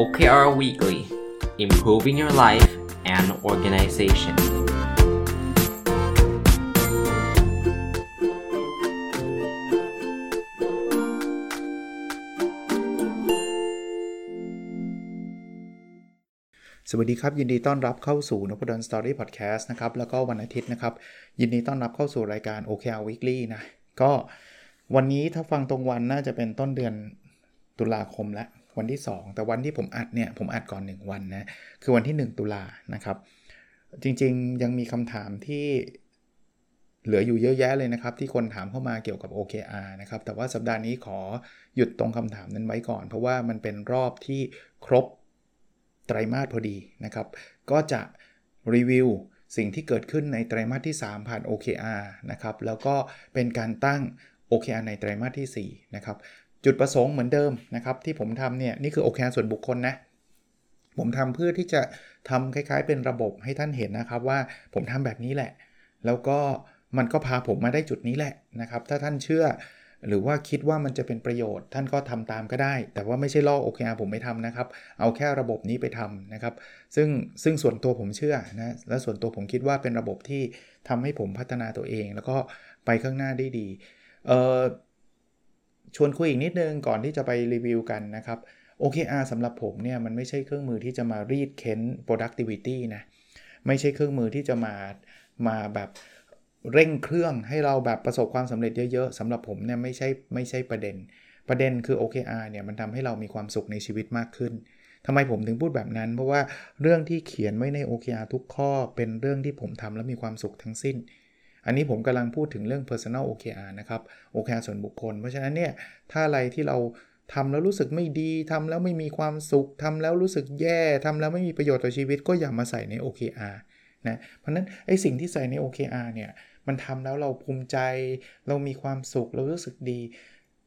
OKR Weekly Improving Your Life and Organization สวัสดีครับ ยินดีต้อนรับเข้าสู่นพดลสตอรี่พอดแคสต์นะครับ แล้วก็วันอาทิตย์นะครับ ยินดีต้อนรับเข้าสู่รายการ OKR Weekly นะ ก็วันนี้ถ้าฟังตรงวันน่าจะเป็นต้นเดือนตุลาคมแล้ว วันที่ 2 แต่วันที่ผมอัดเนี่ยผมอัดก่อน 1 วันนะคือวันที่ 1 ตุลานะครับ จริงๆยังมีคำถามที่เหลืออยู่เยอะแยะเลยนะครับ ที่คนถามเข้ามาเกี่ยวกับ OKR นะครับ แต่ว่าสัปดาห์นี้ขอหยุดตรงคำถามนั้นไว้ก่อน เพราะว่ามันเป็นรอบที่ครบไตรมาสพอดีนะครับ ก็จะรีวิวสิ่งที่เกิดขึ้นในไตรมาสที่ 3 ผ่าน OKR นะครับ แล้วก็เป็นการตั้ง OKR ในไตรมาสที่ 4 นะครับ จุดประสงค์เหมือนเดิมนะครับที่ผมทำเนี่ยนี่คือ OKR ส่วนบุคคลนะผมทำเพื่อที่จะทำคล้าย ๆ เป็นระบบให้ท่านเห็นนะครับว่าผมทำแบบนี้แหละ แล้วก็มันก็พาผมมาได้จุดนี้แหละนะครับ ถ้าท่านเชื่อ หรือว่าคิดว่ามันจะเป็นประโยชน์ ท่านก็ทำตามก็ได้ แต่ว่าไม่ใช่ลอก OKR ผมไม่ทำนะครับ เอาแค่ระบบนี้ไปทำนะครับ ซึ่งซึ่งส่วนตัวผมเชื่อนะและส่วนตัวผมคิดว่าเป็นระบบที่ทำให้ผมพัฒนาตัวเอง แล้วก็ไปข้างหน้าได้ดีเอ่อ ชวนคุยอีกนิดนึงก่อนที่จะไปรีวิวกันนะครับ OKR สำหรับผมเนี่ยมันไม่ใช่เครื่องมือที่จะมารีดเค้น productivity นะไม่ใช่เครื่องมือที่จะมามาแบบเร่งเครื่องให้เราแบบประสบความสำเร็จเยอะๆสำหรับผมเนี่ยไม่ใช่ไม่ใช่ประเด็น ประเด็นคือ OKR เนี่ยมันทำให้เรามีความสุขในชีวิตมากขึ้นทำไมผมถึงพูดแบบนั้น เพราะว่าเรื่องที่เขียนไว้ใน OKR ทุกข้อเป็นเรื่องที่ผมทำแล้วมีความสุขทั้งสิ้น อันนี้ผมกำลังพูดถึงเรื่อง personal OKR นะครับ OKR ส่วนบุคคล เพราะฉะนั้นเนี่ยถ้าอะไรที่เราทำแล้วรู้สึกไม่ดีทำแล้วไม่มีความสุขทำแล้วรู้สึกแย่ทำแล้วไม่มีประโยชน์ต่อชีวิต ก็อย่ามาใส่ใน OKR นะเพราะนั้นไอ้สิ่งที่ใส่ใน OKR เนี่ยมันทำแล้วเราภูมิใจ เรามีความสุขเรารู้สึกดี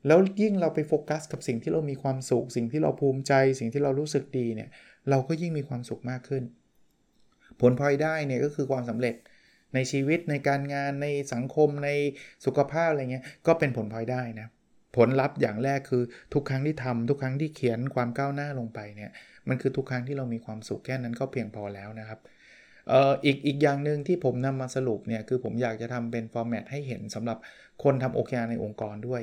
แล้วยิ่งเราไปโฟกัสกับสิ่งที่เรามีความสุข สิ่งที่เราภูมิใจ สิ่งที่เรารู้สึกดีเนี่ยเราก็ยิ่งมีความสุขมากขึ้น ผลพลอยได้เนี่ยก็คือความสำเร็จ ในชีวิตในการงานในสังคมในสุขภาพอะไรเงี้ยก็เป็นผลพลอยได้นะผลลัพธ์อย่างแรกคือทุกครั้งที่ทำทุกครั้งที่เขียนความก้าวหน้าลงไปเนี่ยมันคือทุกครั้งที่เรามีความสุขแค่นั้นก็เพียงพอแล้วนะครับเอ่ออีกอีกอย่างหนึ่งที่ผมนำมาสรุปเนี่ยคือผมอยากจะทำเป็นฟอร์แมตให้เห็นสำหรับคนทำ OKR ในองค์กรด้วย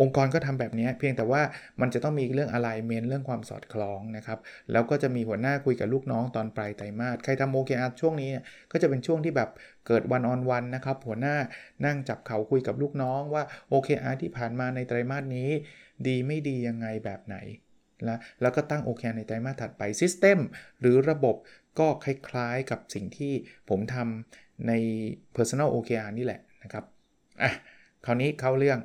องค์กรก็ทำแบบนี้เพียงแต่ว่ามันจะต้องมีเรื่อง alignment เรื่องความสอดคล้องนะครับ แล้วก็จะมีหัวหน้าคุยกับลูกน้องตอนปลายไตรมาสใครทำ OKR ช่วงนี้ก็จะเป็นช่วงที่แบบเกิดวันออนวันนะครับ หัวหน้านั่งจับเขาคุยกับลูกน้องว่า OKR ที่ผ่านมาในไตรมาสนี้ ดีไม่ดียังไงแบบไหนแลแล้วก็ตั้ง OKR ในไตรมาสถัดไป System หรือระบบก็คล้ายๆกับสิ่งที่ผมทำใน Personal OKR นี่แหละนะครับอะคราวนี้เข้าเรื่อง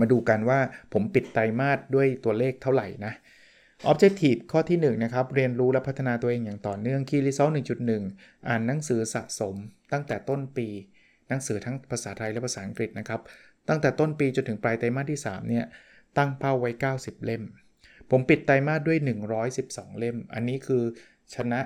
มาดูกันว่าผมปิดไตรมาสด้วยตัวเลขเท่าไหร่นะ Objective ข้อที่1นะครับ เรียนรู้และพัฒนาตัวเองอย่างต่อเนื่อง Key Result 1.1 อ่านหนังสือสะสม ตั้งแต่ต้นปี หนังสือทั้งภาษาไทยและภาษาอังกฤษนะครับ ตั้งแต่ต้นปีจนถึงปลายไตรมาสที่ 3 เนี่ย ตั้งเป้าไว้ 90 เล่ม ผมปิดไตรมาสด้วย 112 เล่ม อันนี้คือชนะ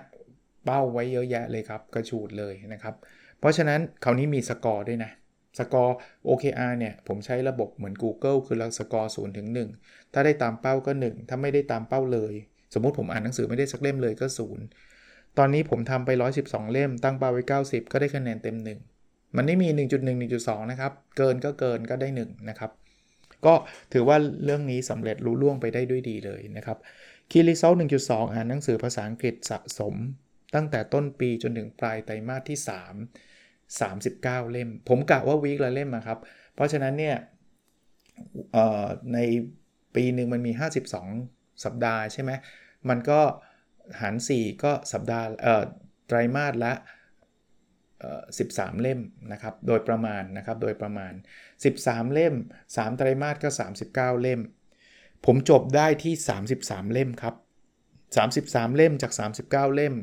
เป้าไว้เยอะแยะเลยครับ กระชูดเลยนะครับ เพราะฉะนั้นคราวนี้มีสกอร์ด้วยนะ สกอร์ OKR เนี่ยผมใช้ระบบเหมือน Google คือเราสกอร์0ถึง1 ถ้าได้ตามเป้าก็ 1 ถ้าไม่ได้ตามเป้าเลย สมมุติผมอ่านหนังสือไม่ได้สักเล่มเลยก็ 0 ตอนนี้ผมทำไป 112 เล่ม ตั้งเป้าไว้ 90 ก็ได้คะแนนเต็ม 1 มันไม่มี 1.1 1.2 นะครับ เกินก็เกินก็ได้ 1 นะครับ ก็ถือว่าเรื่องนี้สำเร็จรุ่ล่วงไปได้ด้วยดีเลยนะครับ Key Result 1.2 อ่านหนังสือภาษาอังกฤษสะสม ตั้งแต่ต้นปีจนถึงปลายไตรมาสที่ 3 39 เล่ม ผมกะว่าวีคละเล่มนะครับ เพราะฉะนั้นเนี่ยในปีหนึ่งมันมี 52 สัปดาห์ใช่ไหม มันก็หาร 4 ก็สัปดาห์ไตรมาสละ13 เล่มนะครับ โดยประมาณนะครับ โดยประมาณ 13 เล่ม 3 ไตรมาสก็ 39 เล่ม ผมจบได้ที่ 33 เล่มครับ 33 เล่มจาก 39 เล่ม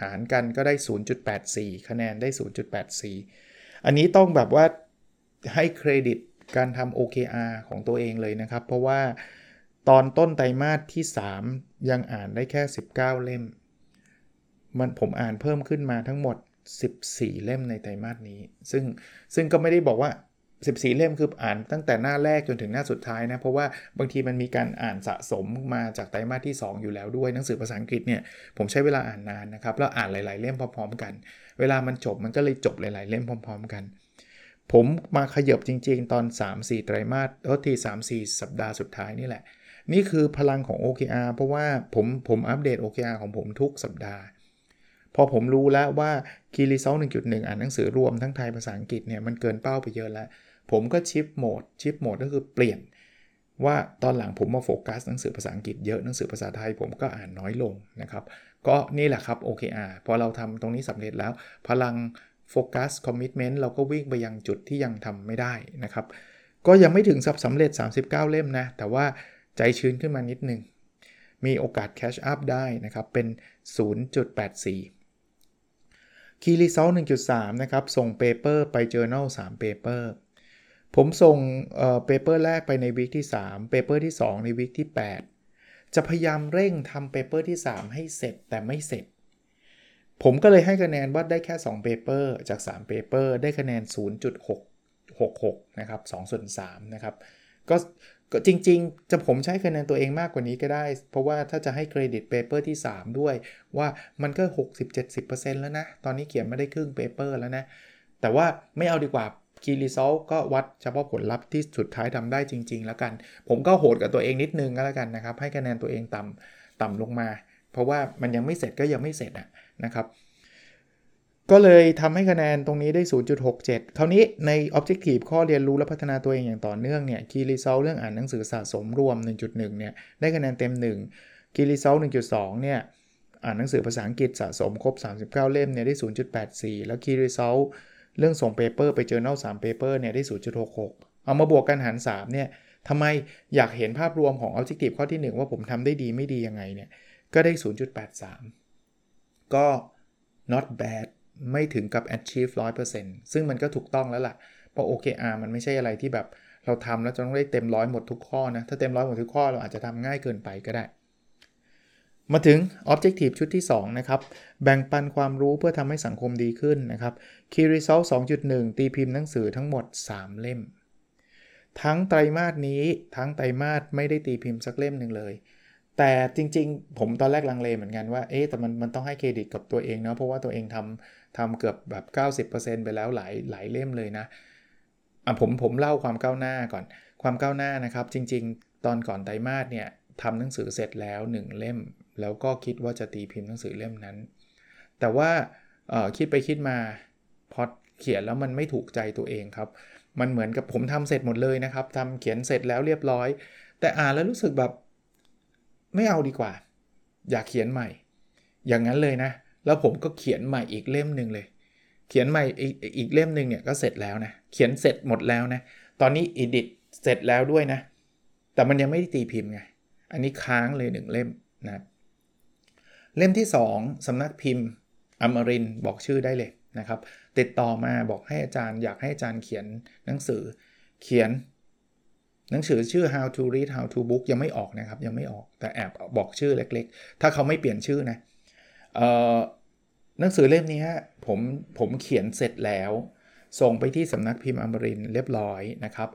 หารกันก็ได้ 0.84 คะแนนได้ 0.84 อันนี้ต้องแบบว่าให้เครดิตการทำ OKR ของตัวเองเลยนะครับ เพราะว่าตอนต้นไตรมาสที่ 3 ยังอ่านได้แค่ 19 เล่ม มันผมอ่านเพิ่มขึ้นมาทั้งหมด 14 เล่มในไตรมาสนี้ ซึ่งซึ่งก็ไม่ได้บอกว่า 14 เล่มคืออ่านตั้งแต่หน้าแรกจนถึงหน้าสุดท้ายนะ เพราะว่าบางทีมันมีการอ่านสะสมมาจากไตรมาสที่ 2 อยู่แล้วด้วยหนังสือภาษาอังกฤษเนี่ยผมใช้เวลาอ่านนานนะครับ แล้วอ่านหลาย ๆ เล่มพร้อม ๆ กัน เวลามันจบมันก็เลยจบหลาย ๆ เล่มพร้อม ๆ กัน ผมมาขยบจริง ๆ ตอน 3-4 ไตรมาสโอ้ที3-4 สัปดาห์สุดท้ายนี่แหละ นี่คือพลังของ OKR เพราะว่าผมผมอัปเดต OKR ของผมทุกสัปดาห์พอผมรู้แล้วว่า Key Result 1.1อ่านหนังสือรวมทั้งไทยภาษาอังกฤษเนี่ยมันเกินเป้าไปเยอะแล้ว ผมก็ shift mode shift mode ก็คือเปลี่ยน ว่าตอนหลังผมมาโฟกัสหนังสือภาษาอังกฤษเยอะหนังสือภาษาไทยผมก็อ่านน้อยลงนะครับ ก็นี่แหละครับ OKR พอเราทำตรงนี้สำเร็จแล้ว พลัง focus commitment เราก็วิ่งไปยังจุดที่ยังทำไม่ได้นะครับ ก็ยังไม่ถึงสับสำเร็จ 39 เล่มนะ แต่ว่าใจชื้นขึ้นมานิดนึงมีโอกาส catch up ได้นะครับ เป็น 0.84 Key Result 1.3 นะครับ ส่ง paper ไป Journal 3 paper ผมส่ง paper แรกไปใน week ที่3 paper ที่ 2 ใน week ที่ 8 จะพยายามเร่งทำ paper ที่ 3 ให้เสร็จแต่ไม่เสร็จ ผมก็เลยให้คะแนนว่าได้แค่2 paper จาก3 paper ได้คะแนน 0.666 นะครับ2ส่วน3นะครับก็ก็จริงๆ จะผมให้คะแนนตัวเองมากกว่านี้ก็ได้ เพราะว่าถ้าจะให้เครดิต paper ที่ 3 ด้วย ว่ามันก็ 60-70%แล้วนะ ตอนนี้เขียนไม่ได้ครึ่ง paper แล้วนะ แต่ว่าไม่เอาดีกว่า Key Result ก็วัดเฉพาะผลลัพธ์ที่สุดท้ายทำได้จริง ๆ แล้วกัน ผมก็โหดกับตัวเองนิดนึงก็แล้วกันนะครับ ให้คะแนนตัวเองต่ำต่ำลงมา เพราะว่ามันยังไม่เสร็จก็ยังไม่เสร็จนะครับ ก็เลยทำให้คะแนนตรงนี้ได้ 0.67 คราวนี้ใน Objective ข้อเรียนรู้และพัฒนาตัวเองอย่างต่อเนื่องเนี่ย Key Result เรื่องอ่านหนังสือสะสมรวม 1.1 เนี่ยได้คะแนนเต็ม1 Key Result 1.2 เนี่ยอ่านหนังสือภาษาอังกฤษสะสมครบ 39 เล่มเนี่ยได้ 0.84 แล้ว Key Result เรื่องส่งเปเปอร์ไป Journal 3เปเปอร์เนี่ยได้ 0.66 เอามาบวกกันหาร 3 เนี่ยทำไมอยากเห็นภาพรวมของ Objective ข้อที่ 1 ว่าผมทำได้ดีไม่ดียังไงเนี่ย ก็ได้ 0.83 ก็ not bad ไม่ถึงกับ achieve 100%ซึ่งมันก็ถูกต้องแล้วล่ะ เพราะ OKR มันไม่ใช่อะไรที่แบบเราทำแล้วจะต้องได้เต็มร้อยหมดทุกข้อนะ ถ้าเต็มร้อยหมดทุกข้อเราอาจจะทำง่ายเกินไปก็ได้ มาถึง Objective ชุดที่ 2 นะครับ แบ่งปันความรู้เพื่อทำให้สังคมดีขึ้นนะครับ Key Result 2.1 ตีพิมพ์หนังสือทั้งหมด 3 เล่ม ทั้งไตรมาสนี้ทั้งไตรมาสไม่ได้ตีพิมพ์สักเล่มหนึ่งเลย แต่จริงๆ ผมตอนแรกลังเลเหมือนกันว่า เอ๊ะแต่มันมันต้องให้เครดิตกับตัวเองเนาะเพราะว่าตัวเองทำทำเกือบแบบ 90%ไปแล้วหลายหลายเล่มเลยนะอะผมผมเล่าความก้าวหน้าก่อน ความก้าวหน้านะครับ จริง ๆ ตอนก่อนไตรมาสเนี่ยทำหนังสือเสร็จแล้ว 1 เล่ม แล้วก็คิดว่าจะตีพิมพ์หนังสือเล่มนั้น แต่ว่าคิดไปคิดมาพอเขียนแล้วมันไม่ถูกใจตัวเองครับ มันเหมือนกับผมทำเสร็จหมดเลยนะครับทำเขียนเสร็จแล้วเรียบร้อย แต่อ่านแล้วรู้สึกแบบไม่เอาดีกว่า อยากเขียนใหม่ อย่างนั้นเลยนะ แล้วผมก็เขียนใหม่อีกเล่มหนึ่งเลย เขียนใหม่อีกอีกเล่มหนึ่งเนี่ยก็เสร็จแล้วนะ เขียนเสร็จหมดแล้วนะ ตอนนี้อิดิทเสร็จแล้วด้วยนะ แต่มันยังไม่ได้ตีพิมพ์ไง อันนี้ค้างเลยหนึ่งเล่มนะ เล่มที่ 2สำนักพิมพ์อมรินบอกชื่อได้เลยนะครับ ติดต่อมาบอกให้อาจารย์อยากให้อาจารย์เขียนหนังสือเขียน หนังสือชื่อ how to read how to book ยังไม่ออกนะครับ ยังไม่ออกแต่แอบบอกชื่อเล็กๆ ถ้าเขาไม่เปลี่ยนชื่อนะหนังสือเล่มนี้ผมผมเขียนเสร็จแล้ว ส่งไปที่สำนักพิมพ์อมรินเรียบร้อยนะครับ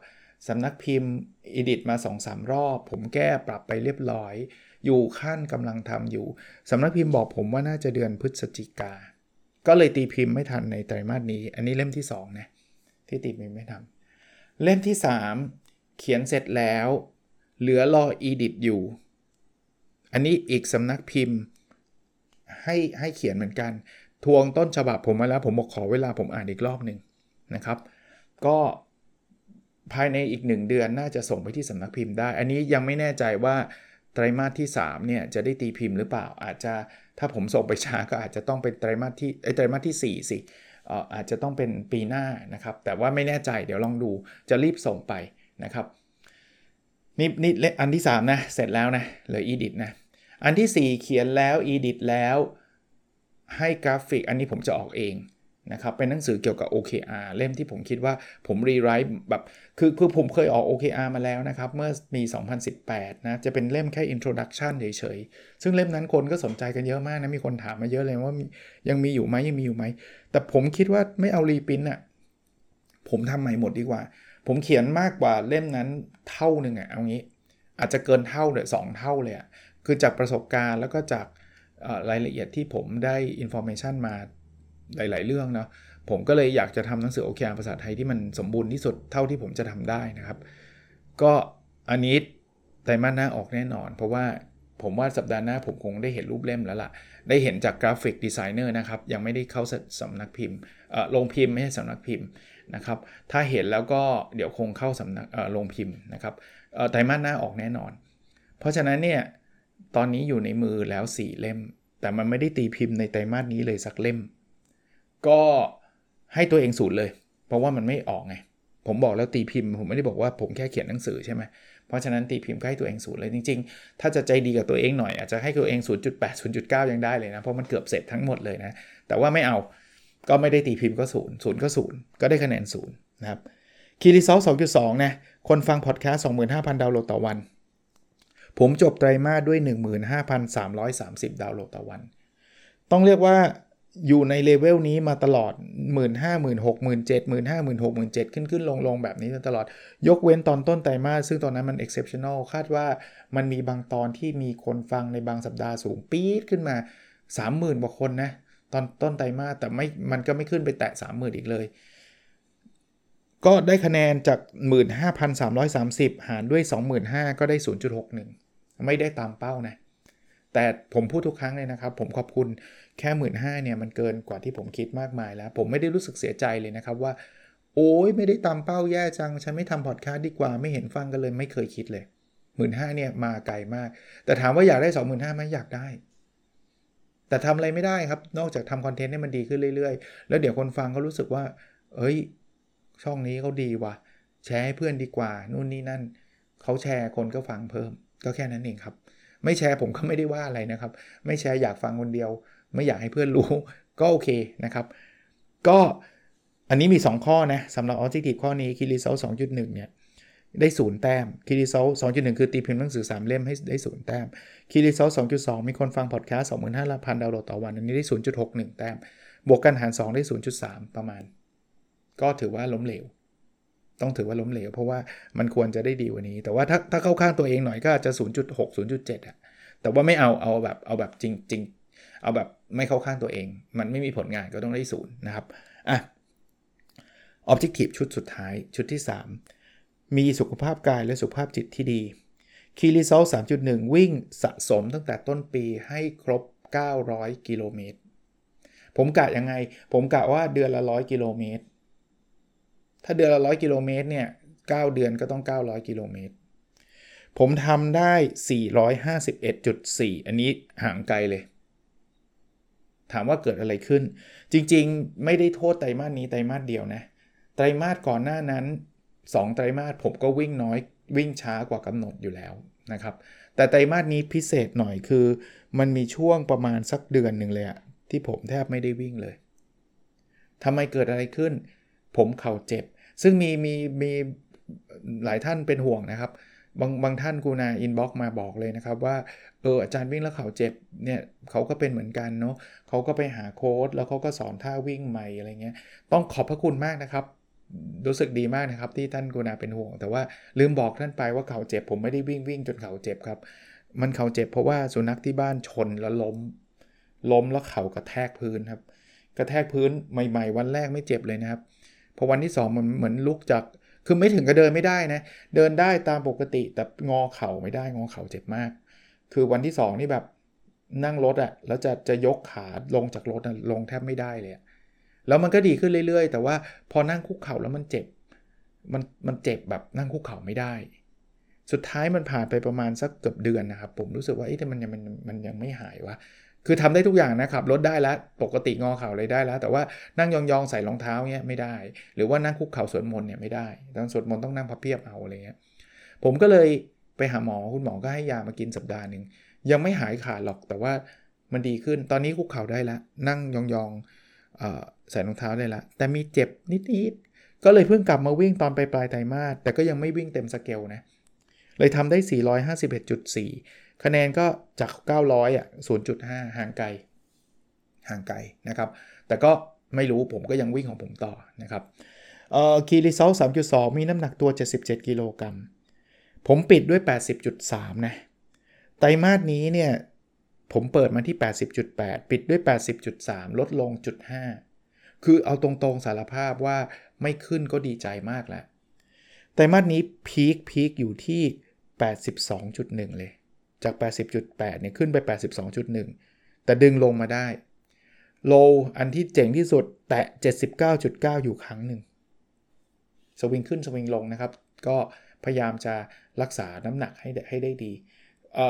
สำนักพิมพ์อิดิทมา 2-3 รอบ ผมแก้ปรับไปเรียบร้อย อยู่ขั้นกำลังทำอยู่สำนักพิมพ์บอกผมว่าน่าจะเดือนพฤศจิกา ก็เลยตีพิมพ์ไม่ทันในไตรมาสนี้ อันนี้เล่มที่2นะที่ตีพิมพ์ไม่ทำเล่มที่ 3 เขียนเสร็จแล้ว เหลือรออีดิทอยู่ อันนี้อีกสำนักพิมพ์ ให้ให้เขียนเหมือนกัน ทวงต้นฉบับผมมาแล้ว ผมบอกขอเวลาผมอ่านอีกรอบหนึ่งนะครับ ก็ภายในอีก 1 เดือนน่าจะส่งไปที่สำนักพิมพ์ได้ อันนี้ยังไม่แน่ใจว่า ไตรมาสที่3เนี่ยจะได้ตีพิมพ์หรือเปล่า อาจจะถ้าผมส่งไปช้าก็อาจจะต้องเป็นไตรมาสที่ไตรมาสที่ 4 สิอาจจะต้องเป็นปีหน้านะครับ แต่ว่าไม่แน่ใจเดี๋ยวลองดูจะรีบส่งไปนะครับนี่นี่อันที่ 3 นะ เสร็จแล้วนะเหลือ edit นะ อันที่ 4 เขียนแล้ว edit แล้วให้กราฟิก อันนี้ผมจะออกเอง นะครับเป็นหนังสือเกี่ยวกับ OKR เล่มที่ผมคิดว่าผม rewrite แบบคือคือผมเคยออก OKR มาแล้วนะครับ เมื่อมี 2018 นะ จะเป็นเล่มแค่ introduction เฉยๆ ซึ่งเล่มนั้นคนก็สนใจกันเยอะมากนะ มีคนถามมาเยอะเลยว่ายังมีอยู่ไหมยังมีอยู่ไหม แต่ผมคิดว่าไม่เอา reprint อะผมทำใหม่หมดดีกว่า ผมเขียนมากกว่าเล่มนั้นเท่าหนึ่งอะเอางี้ อาจจะเกินเท่าเลยสองเท่าเลยอะคือจากประสบการณ์แล้วก็จากรายละเอียดที่ผมได้ information มา หลาย ๆ เรื่องเนาะผมก็เลยอยากจะทำหนังสือ OKR ภาษาไทยที่มันสมบูรณ์ที่สุดเท่าที่ผมจะทำได้นะครับ ก็อันนี้ไตรมาสหน้าออกแน่นอน เพราะว่าผมว่าสัปดาห์หน้าผมคงได้เห็นรูปเล่มแล้วล่ะ ได้เห็นจากกราฟิกดีไซเนอร์นะครับ ยังไม่ได้เข้าสำนักพิมพ์ลงพิมพ์ไม่ใช่สำนักพิมพ์นะครับ ถ้าเห็นแล้วก็เดี๋ยวคงเข้าสำนักลงพิมพ์นะครับไตรมาสหน้าออกแน่นอน เพราะฉะนั้นเนี่ยตอนนี้อยู่ในมือแล้ว 4 เล่ม แต่มันไม่ได้ตีพิมพ์ในไตรมาสนี้เลยสักเล่ม ก็ให้ตัวเองศูนย์เลย เพราะว่ามันไม่ออกไง ผมบอกแล้วตีพิมพ์ ผมไม่ได้บอกว่าผมแค่เขียนหนังสือใช่ไหมเพราะฉะนั้นตีพิมพ์ก็ให้ตัวเองศูนย์เลยจริง ๆ ถ้าจะใจดีกับตัวเองหน่อยอาจจะให้ตัวเอง 0.8 0.9 ยังได้เลยนะ เพราะมันเกือบเสร็จทั้งหมดเลยนะ แต่ว่าไม่เอาก็ไม่ได้ตีพิมพ์ก็ศูนย์ศูนย์ก็ศูนย์ก็ได้คะแนนศูนย์นะครับ Key Result 2.2 นะ คนฟังพอดแคสต์ 25,000 ดาวน์โหลดต่อวัน ผมจบไตรมาสด้วย 15,330 ดาวน์โหลดต่อวัน ต้องเรียกว่า อยู่ในเลเวลนี้มาตลอด 1 5 0 0 0 0 6 7 0 0 0 1 5 0 0 0 6 7 ขึ้นขึ้นลงลงแบบนี้ตลอด ยกเว้นตอนต้นไตรมาสซึ่งตอนนั้นมัน exceptional คาดว่ามันมีบางตอนที่มีคนฟังในบางสัปดาห์สูงปี๊ดขึ้นมา 30,000กว่าคนนะ ตอนต้นไตรมาสแต่ไม่มันก็ไม่ขึ้นไปแตะ 30,000 อีกเลย ก็ได้คะแนนจาก 15,330 หารด้วย 25,000 ก็ได้ 0.61 ไม่ได้ตามเป้านะแต่ผมพูดทุกครั้งเลยนะครับ ผมขอบคุณ แค่หมื่นห้าเนี่ยมันเกินกว่าที่ผมคิดมากมายแล้ว ผมไม่ได้รู้สึกเสียใจเลยนะครับว่า โอ้ยไม่ได้ตามเป้าแย่จัง ฉันไม่ทำพอดคาสต์ดีกว่าไม่เห็นฟังกันเลยไม่เคยคิดเลยหมื่นห้าเนี่ยมาไกลมาก แต่ถามว่าอยากได้สองหมื่นห้าไหมอยากได้ แต่ทำอะไรไม่ได้ครับ นอกจากทำคอนเทนต์ให้มันดีขึ้นเรื่อยๆ แล้วเดี๋ยวคนฟังเขารู้สึกว่า เอ้ย ช่องนี้เขาดีว่ะ แชร์ให้เพื่อนดีกว่า นู่นนี่นั่น เขาแชร์คนก็ฟังเพิ่ม ก็แค่นั้นเองครับ ไม่แชร์ผมก็ไม่ได้ว่าอะไรนะครับ ไม่แชร์อยากฟังคนเดียว ไม่อยากให้เพื่อนรู้ก็โอเคนะครับ ก็อันนี้มี 2 ข้อนะสำหรับ Objective ข้อนี้ k ิริเซล2.1 เนี่ย ได้ศูนย์แต้ม k ิริเซล2.1 คือตีพิมพ์หนังสือ 3 เล่มให้ได้ศูนย์แต้ม k ิริเซล2.2 มีคนฟังพอดแคสต์25,000 ดาวน์โหลดต่อวัน อันนี้ได้ 0.61 แต้ม บวกกันหาร 2 ได้ 0.3 ประมาณ ก็ถือว่าล้มเหลว ต้องถือว่าล้มเหลว เพราะว่ามันควรจะได้ดีกว่านี้ แต่ว่าถ้าถ้าเข้าข้างตัวเองหน่อยก็อาจจะ 0.6 0.7อะแต่ว่าไม่เอาเอาแบบเอาแบบจริงจริงเอาแบบ ไม่เข้าข้างตัวเอง มันไม่มีผลงานก็ต้องได้ศูนย์นะครับอะ Objective ชุดสุดท้ายชุดที่ 3 มีสุขภาพกายและสุขภาพจิตที่ดี Key Result 3.1 วิ่งสะสมตั้งแต่ต้นปีให้ครบ 900 กิโลเมตร ผมกะยังไง ผมกะว่าเดือนละ 100 กิโลเมตร ถ้าเดือนละ 100 กิโลเมตรเนี่ย 9 เดือนก็ต้อง 900 กิโลเมตร ผมทำได้ 451.4 อันนี้ห่างไกลเลย ถามว่าเกิดอะไรขึ้น จริงๆ ไม่ได้โทษไตรมาสนี้ไตรมาสเดียวนะ ไตรมาสก่อนหน้านั้น 2 ไตรมาสผมก็วิ่งน้อยวิ่งช้ากว่ากำหนดอยู่แล้วนะครับ แต่ไตรมาสนี้พิเศษหน่อยคือ มันมีช่วงประมาณสักเดือนหนึ่งเลยอะที่ผมแทบไม่ได้วิ่งเลยทำไมเกิดอะไรขึ้น ผมเข่าเจ็บ ซึ่งมีมีมีหลายท่านเป็นห่วงนะครับ บางบางท่านกูนาอินบ็อกมาบอกเลยนะครับว่า อออาจารย์วิ่งแล้วเข่าเจ็บเนี่ยเขาก็เป็นเหมือนกันเนาะเขาก็ไปหาโค้ชแล้วเขาก็สอนท่าวิ่งใหม่อะไรเงี้ยต้องขอบพระคุณมากนะครับ รู้สึกดีมากนะครับที่ท่านกูนาเป็นห่วง แต่ว่าลืมบอกท่านไปว่าเขาเจ็บ ผมไม่ได้วิ่งวิ่งจนเขาเจ็บครับ มันเขาเจ็บเพราะว่าสุนัขที่บ้านชนแล้วล้ม ล้มแล้วเข่ากระแทกพื้นครับ กระแทกพื้นใหม่ ๆ วันแรกไม่เจ็บเลยนะครับพอวันที่2มันเหมือนลุกจากคือไม่ถึงกับเดินไม่ได้นะ เดินได้ตามปกติแต่งอเข่าไม่ได้งอเข่าเจ็บมาก คือวันที่ 2 นี่แบบนั่งรถอะแล้วจะจะยกขาลงจากรถลงแทบไม่ได้เลย แล้วมันก็ดีขึ้นเรื่อยๆ แต่ว่าพอนั่งคุกเข่าแล้วมันเจ็บ มันมันเจ็บแบบนั่งคุกเข่าไม่ได้ สุดท้ายมันผ่านไปประมาณสักเกือบเดือนนะครับ ผมรู้สึกว่าไอ้แต่มันยังมันมันยังไม่หายวะคือทำได้ทุกอย่างนะครับรถได้แล้วปกติงอเข่าเลยได้แล้ว แต่ว่านั่งยองๆใส่รองเท้าเนี้ยไม่ได้ หรือว่านั่งคุกเข่าสวดมนต์เนี่ยไม่ได้ตอนสวดมนต์ต้องนั่งพับเพียบเอาอะไรเงี้ยผมก็เลย ไปหาหมอคุณหมอก็ให้ยามากินสัปดาห์หนึ่งยังไม่หายขาดหรอกแต่ว่ามันดีขึ้นตอนนี้คุกเข่าได้แล้วนั่งยองๆใส่รองเท้าได้แล้วแต่มีเจ็บนิดๆก็เลยเพิ่งกลับมาวิ่งตอนปลายปลายไตรมาสแต่ก็ยังไม่วิ่งเต็มสเกลนะเลยทำได้ 451.4 คะแนนก็จาก 900 อะ 0.5 ห่างไกล ห่างไกลนะครับ แต่ก็ไม่รู้ผมก็ยังวิ่งของผมต่อนะครับเอ่อคีรีเซล3.2 มีน้ำหนักตัว 77 กิโลกรัม ผมปิดด้วย 80.3 นะ ไตรมาสนี้เนี่ย ผมเปิดมาที่ 80.8 ปิดด้วย 80.3 ลดลงจุด5คือเอาตรงๆสารภาพว่าไม่ขึ้นก็ดีใจมากแล้ว ไตรมาสนี้พีคพีคอยู่ที่ 82.1 เลย จาก 80.8 เนี่ยขึ้นไป 82.1 แต่ดึงลงมาได้ โลอันที่เจ๋งที่สุดแตะ 79.9 อยู่ครั้งหนึ่ง สวิงขึ้นสวิงลงนะครับ ก็ พยายามจะรักษาน้ำหนักให้ให้ได้ดี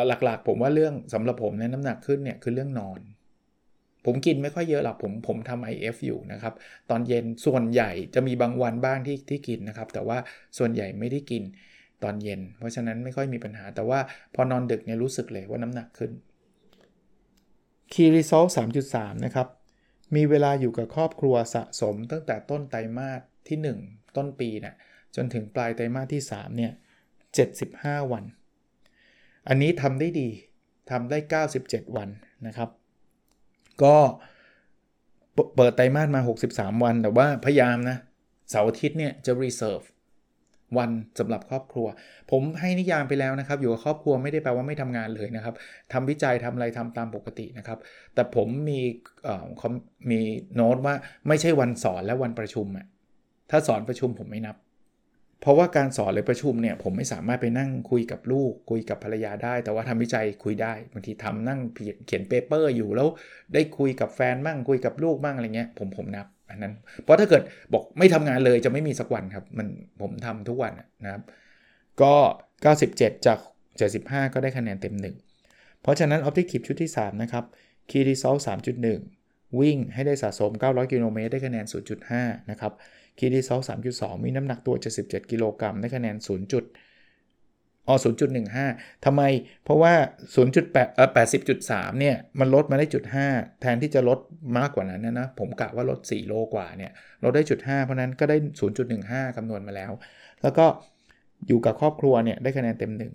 หลักๆ ผมว่าเรื่องสำหรับผมเนี่ยน้ำหนักขึ้นเนี่ยคือเรื่องนอน ผมกินไม่ค่อยเยอะหรอกผมผมทำ IF อยู่นะครับ ตอนเย็นส่วนใหญ่จะมีบางวันบ้างที่ที่กินนะครับ แต่ว่าส่วนใหญ่ไม่ได้กินตอนเย็น เพราะฉะนั้นไม่ค่อยมีปัญหา แต่ว่าพอนอนดึกเนี่ยรู้สึกเลยว่าน้ำหนักขึ้น Key Result 3.3 นะครับ มีเวลาอยู่กับครอบครัวสะสมตั้งแต่ต้นไตรมาสที่ 1 ต้นปีนะ จนถึงปลายไตรมาสที่3เนี่ย75 วัน อันนี้ทำได้ดีทำได้ 97 วันนะครับ ก็เปิดไตรมาสมา 63 วัน แต่ว่าพยายามนะเสาร์อาทิตย์เนี่ยจะ reserve วันสำหรับครอบครัว ผมให้นิยามไปแล้วนะครับ อยู่กับครอบครัวไม่ได้แปลว่าไม่ทำงานเลยนะครับทำวิจัยทำอะไรทำตามปกตินะครับ แต่ผมมีมีโน้ตว่าไม่ใช่วันสอนและวันประชุมอะถ้าสอนประชุมผมไม่นับ เพราะว่าการสอนหรือประชุมเนี่ยผมไม่สามารถไปนั่งคุยกับลูก คุยกับภรรยาได้ แต่ว่าทำวิจัยคุยได้บางทีทำนั่งเขียนเปเปอร์อยู่แล้วได้คุยกับแฟนบ้างคุยกับลูกบ้างอะไรเงี้ยผมผมนับอันนั้น เพราะถ้าเกิดบอกไม่ทำงานเลยจะไม่มีสักวันครับมันผมทำทุกวันนะครับ ก็ 97 จาก 75 ก็ได้คะแนนเต็ม 1 เพราะฉะนั้น Objective ชุดที่ 3 นะครับ Key Result 3.1 วิ่งให้ได้สะสม 900 กิโลเมตรได้คะแนน 0.5 นะครับ Key Result 3.2 มีน้ำหนักตัว 77 กิโลกรัมได้คะแนน 0. อ๋อ0.15 ทำไม เพราะว่า 0.8เอ่อ80.3 เนี่ย มันลดมาได้จุด5แทนที่จะลดมากกว่านั้นนะนะ ผมกะว่าลด 4 โลกว่าเนี่ย ลดได้จุด5เพราะนั้นก็ได้ 0.15 คำนวณมาแล้ว แล้วก็อยู่กับครอบครัวเนี่ย ได้คะแนนเต็ม 1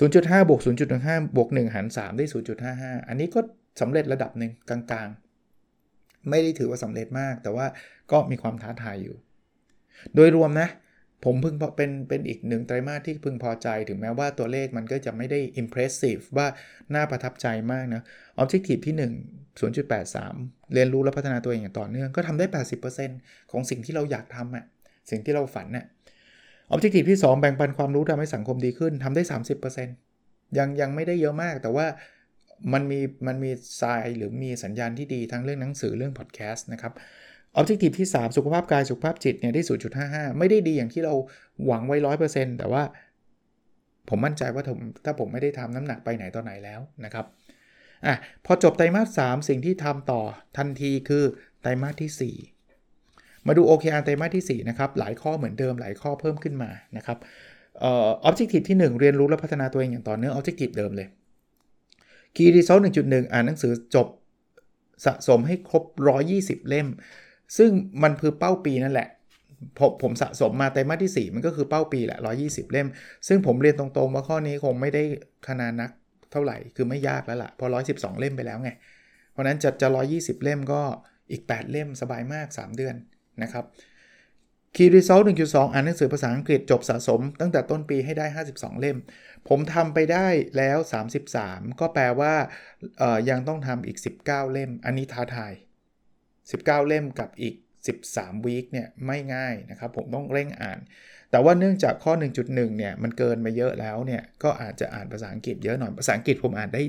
0.5บวก0.15บวก1หาร3ได้ 0.55 อันนี้ก็สำเร็จระดับหนึ่งกลางๆ ไม่ได้ถือว่าสำเร็จมาก แต่ว่าก็มีความท้าทายอยู่ โดยรวมนะ ผมพึงเป็นเป็นอีกหนึ่งไตรมาสที่พึงพอใจ ถึงแม้ว่าตัวเลขมันก็จะไม่ได้ impressive ว่าน่าประทับใจมากนะ objective ที่ 1 0.83 เรียนรู้และพัฒนาตัวเองอย่างต่อเนื่องก็ทำได้ 80%ของสิ่งที่เราอยากทำอะสิ่งที่เราฝันน่ะ objective ที่ 2 แบ่งปันความรู้ทำให้สังคมดีขึ้นทำได้ 30%ยังยังไม่ได้เยอะมากแต่ว่ามันมีมันมีทรายหรือมีสัญญาณที่ดีทั้งเรื่องหนังสือเรื่องพอดแคสต์นะครับ ออบเจกตีฟที่ 3 สุขภาพกายสุขภาพจิตเนี่ยได้ 0.55 ไม่ได้ดีอย่างที่เราหวังไว้ 100%แต่ว่าผมมั่นใจว่าผมถ้าผมไม่ได้ทำน้ำหนักไปไหนตอนไหนแล้วนะครับอะพอจบไตรมาส 3 สิ่งที่ทำต่อทันทีคือไตรมาสที่ 4 มาดู OKR ไตรมาสที่ 4 นะครับ หลายข้อเหมือนเดิมหลายข้อเพิ่มขึ้นมานะครับออ objective ที่ 1 เรียนรู้และพัฒนาตัวเองอย่างต่อเนื่อง objective เดิมเลย key result 1.1อ่านหนังสือจบสะสมให้ครบ 120 เล่ม ซึ่งมันคือเป้าปีนั่นแหละผมผมสะสมมาไตรมาสที่ 4 มันก็คือเป้าปีแหละ 120 เล่ม ซึ่งผมเรียนตรงๆ ว่าข้อนี้คงไม่ได้ขนาดนักเท่าไหร่ คือไม่ยากแล้วละ่ะ พอ 112 เล่มไปแล้วไง เพราะนั้นจะจะ 120 เล่มก็อีก 8 เล่มสบายมาก 3 เดือนนะครับ Key Result 1.2 อ่านหนังสือภาษาอังกฤษจบสะสม ตั้งแต่ต้นปีให้ได้ 52 เล่ม ผมทำไปได้แล้ว 33 ก็แปลว่ายังต้องทำอีก 19 เล่ม อันนี้ท้าทาย 19 เล่มกับอีก 13วีคเนี่ยไม่ง่ายนะครับผมต้องเร่งอ่าน แต่ว่าเนื่องจากข้อ 1.1เนี่ยมันเกินมาเยอะแล้วเนี่ยก็อาจจะอ่านภาษาอังกฤษเยอะหน่อยภาษาอังกฤษผมอ่านได้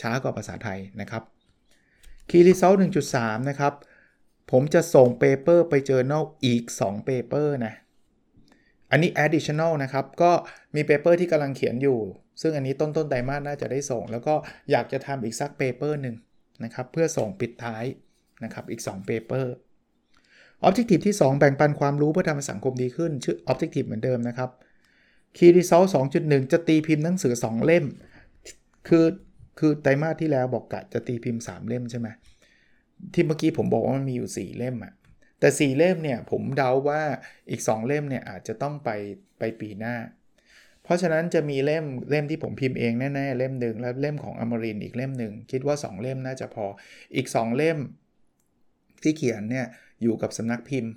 ช้ากว่าภาษาไทยนะครับ Key Result 1.3 นะครับ ผมจะส่ง paper ไป journal อีก2 paper นะ อันนี้ additional นะครับ ก็มี paper ที่กำลังเขียนอยู่ ซึ่งอันนี้ต้นต้นไตรมาสน่าจะได้ส่ง แล้วก็อยากจะทำอีกสัก paper หนึ่งนะครับ เพื่อส่งปิดท้าย นะครับอีก2 paper Objective ที่ 2 แบ่งปันความรู้เพื่อทำให้สังคมดีขึ้น ชื่อ Objective เหมือนเดิมนะครับ Key Result 2.1 จะตีพิมพ์หนังสือ 2 เล่ม คือคือไตรมาสที่แล้วบอกกะจะตีพิมพ์ 3 เล่มใช่ไหมที่เมื่อกี้ผมบอกว่ามันมีอยู่ 4 เล่มอะแต่ 4 เล่มเนี่ยผมเดาว่าอีก 2 เล่มเนี่ยอาจจะต้องไปไปปีหน้า เพราะฉะนั้นจะมีเล่มเล่มที่ผมพิมพ์เองแน่ๆเล่มหนึ่งแล้วเล่มของอมรินอีกเล่มหนึ่งคิดว่า 2 เล่มน่าจะพออีก 2 เล่ม ที่เขียนเนี่ยอยู่กับสำนักพิมพ์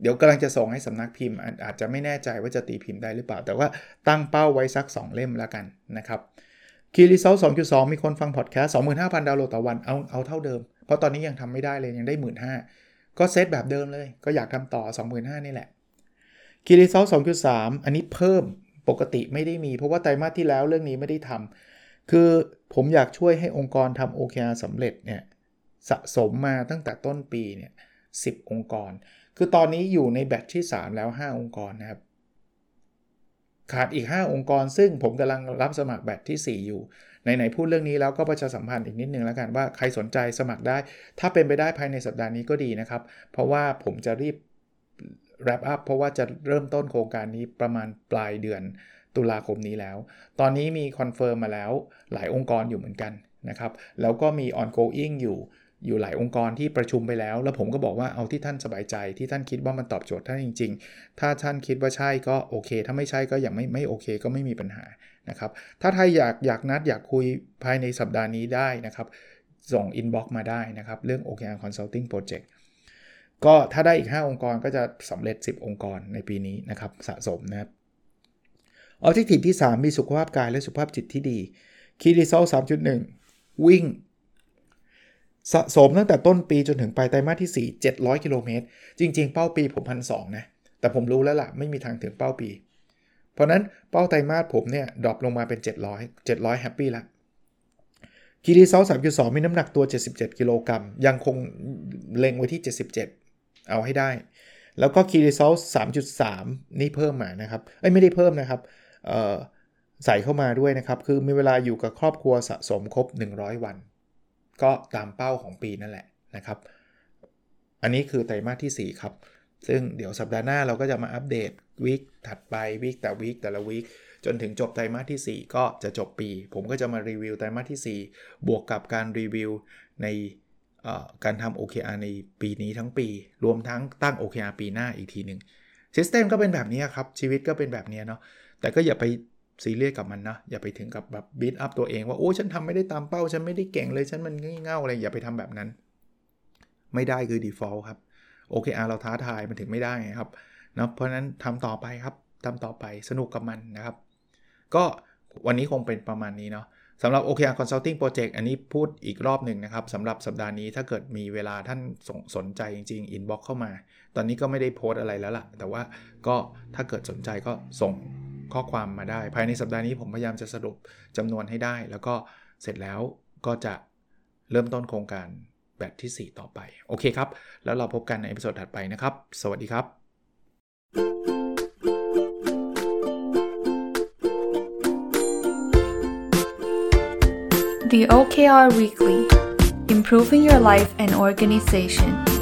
เดี๋ยวกำลังจะส่งให้สำนักพิมพ์ อาจจะไม่แน่ใจว่าจะตีพิมพ์ได้หรือเปล่า แต่ว่าตั้งเป้าไว้สัก 2 เล่มแล้วกันนะครับ Key Result 2.2 มีคนฟังพอดแคสต์25,000 ดาวน์โหลดต่อวันเอาเอาเท่าเดิม เพราะตอนนี้ยังทำไม่ได้เลยยังได้ 15,000ก็เซตแบบเดิมเลย ก็อยากทำต่อ 25,000นี่แหละ Key Result 2.3 อันนี้เพิ่มปกติไม่ได้มี เพราะว่าไตรมาสที่แล้วเรื่องนี้ไม่ได้ทำคือผมอยากช่วยให้องค์กรทำ OKR สำเร็จเนี่ย สะสมมาตั้งแต่ต้นปีเนี่ย10องค์กร คือตอนนี้อยู่ในแบตที่ 3 แล้ว 5 องค์กรนะครับ ขาดอีก 5 องค์กร ซึ่งผมกำลังรับสมัครแบตที่ 4 อยู่ไหนๆพูดเรื่องนี้แล้วก็ประชาสัมพันธ์อีกนิดนึงแล้วกันว่าใครสนใจสมัครได้ ถ้าเป็นไปได้ภายในสัปดาห์นี้ก็ดีนะครับ เพราะว่าผมจะรีบ wrap up เพราะว่าจะเริ่มต้นโครงการนี้ประมาณปลายเดือนตุลาคมนี้แล้ว ตอนนี้มีคอนเฟิร์มมาแล้วหลายองค์กรอยู่เหมือนกันนะครับ แล้วก็มี ongoing อยู่ อยู่หลายองค์กรที่ประชุมไปแล้ว แล้วผมก็บอกว่าเอาที่ท่านสบายใจที่ท่านคิดว่ามันตอบโจทย์ท่านจริง ๆ ถ้าท่านคิดว่าใช่ก็โอเค ถ้าไม่ใช่ก็ยังไม่ไม่โอเคก็ไม่มีปัญหานะครับ ถ้าใครอยากอยากนัดอยากคุยภายในสัปดาห์นี้ได้นะครับ ส่ง inbox มาได้นะครับ เรื่อง OKR Consulting Project ก็ถ้าได้อีก 5 องค์กรก็จะสำเร็จ 10 องค์กรในปีนี้นะครับสะสมนะครับ Objective ที่ 3 มีสุขภาพกายและสุขภาพจิตที่ดี Key Result 3.1 วิ่ง สะสมตั้งแต่ต้นปีจนถึงปลายไตรมาสที่ 4 700 กิโลเมตร จริง ๆ เป้าปีผมพันนะ แต่ผมรู้แล้วล่ะ ไม่มีทางถึงเป้าปี เพราะนั้นเป้าไตรมาสผมเนี่ย drop ลงมาเป็น 700 700 happy ละ Key Result 3.2มีน้ำหนักตัว 77 กิโลกรัม ยังคงเล็งไว้ที่ 77 เอาให้ได้ แล้วก็ Key Result 3.3นี่เพิ่มมานะครับเอ้ยไม่ได้เพิ่มนะครับใส่เข้ามาด้วยนะครับ คือมีเวลาอยู่กับครอบครัวสะสมครบ 100 วัน ก็ตามเป้าของปีนั่นแหละนะครับ อันนี้คือไตรมาสที่ 4 ครับ ซึ่งเดี๋ยวสัปดาห์หน้าเราก็จะมาอัปเดต week ถัดไป week แต่ week แต่ละ week จนถึงจบไตรมาสที่ 4 ก็จะจบปี ผมก็จะมารีวิวไตรมาสที่ 4 บวกกับการรีวิวในการทำ OKR ในปีนี้ทั้งปี รวมทั้งตั้ง OKR ปีหน้าอีกทีหนึ่ง system ก็เป็นแบบนี้ครับ ชีวิตก็เป็นแบบนี้เนาะแต่ก็อย่าไป ซีเรียสกับมันนะ อย่าไปถึงกับแบบ beat up ตัวเองว่าโอ้ฉันทำไม่ได้ตามเป้า ฉันไม่ได้เก่งเลย ฉันมันงี่เง่าอะไร อย่าไปทำแบบนั้น ไม่ได้คือ default ครับ OKR เราท้าทายมันถึงไม่ได้ครับนะเพราะนั้นทำต่อไปครับทำต่อไปสนุกกับมันนะครับ ก็วันนี้คงเป็นประมาณนี้เนาะสำหรับ OKR Consulting Project อันนี้พูดอีกรอบหนึ่งนะครับสำหรับสัปดาห์นี้ถ้าเกิดมีเวลาท่านสนสนใจจริงๆ inbox เข้ามา ตอนนี้ก็ไม่ได้โพสอะไรแล้วล่ะ แต่ว่าก็ถ้าเกิดสนใจก็ส่ง ข้อความมาได้ ภายในสัปดาห์นี้ผมพยายามจะสรุปจำนวนให้ได้ แล้วก็เสร็จแล้วก็จะเริ่มต้นโครงการแบบที่ 4 ต่อไป โอเคครับ แล้วเราพบกันใน episode ถัดไปนะครับ สวัสดีครับ The OKR Weekly Improving Your Life and Organization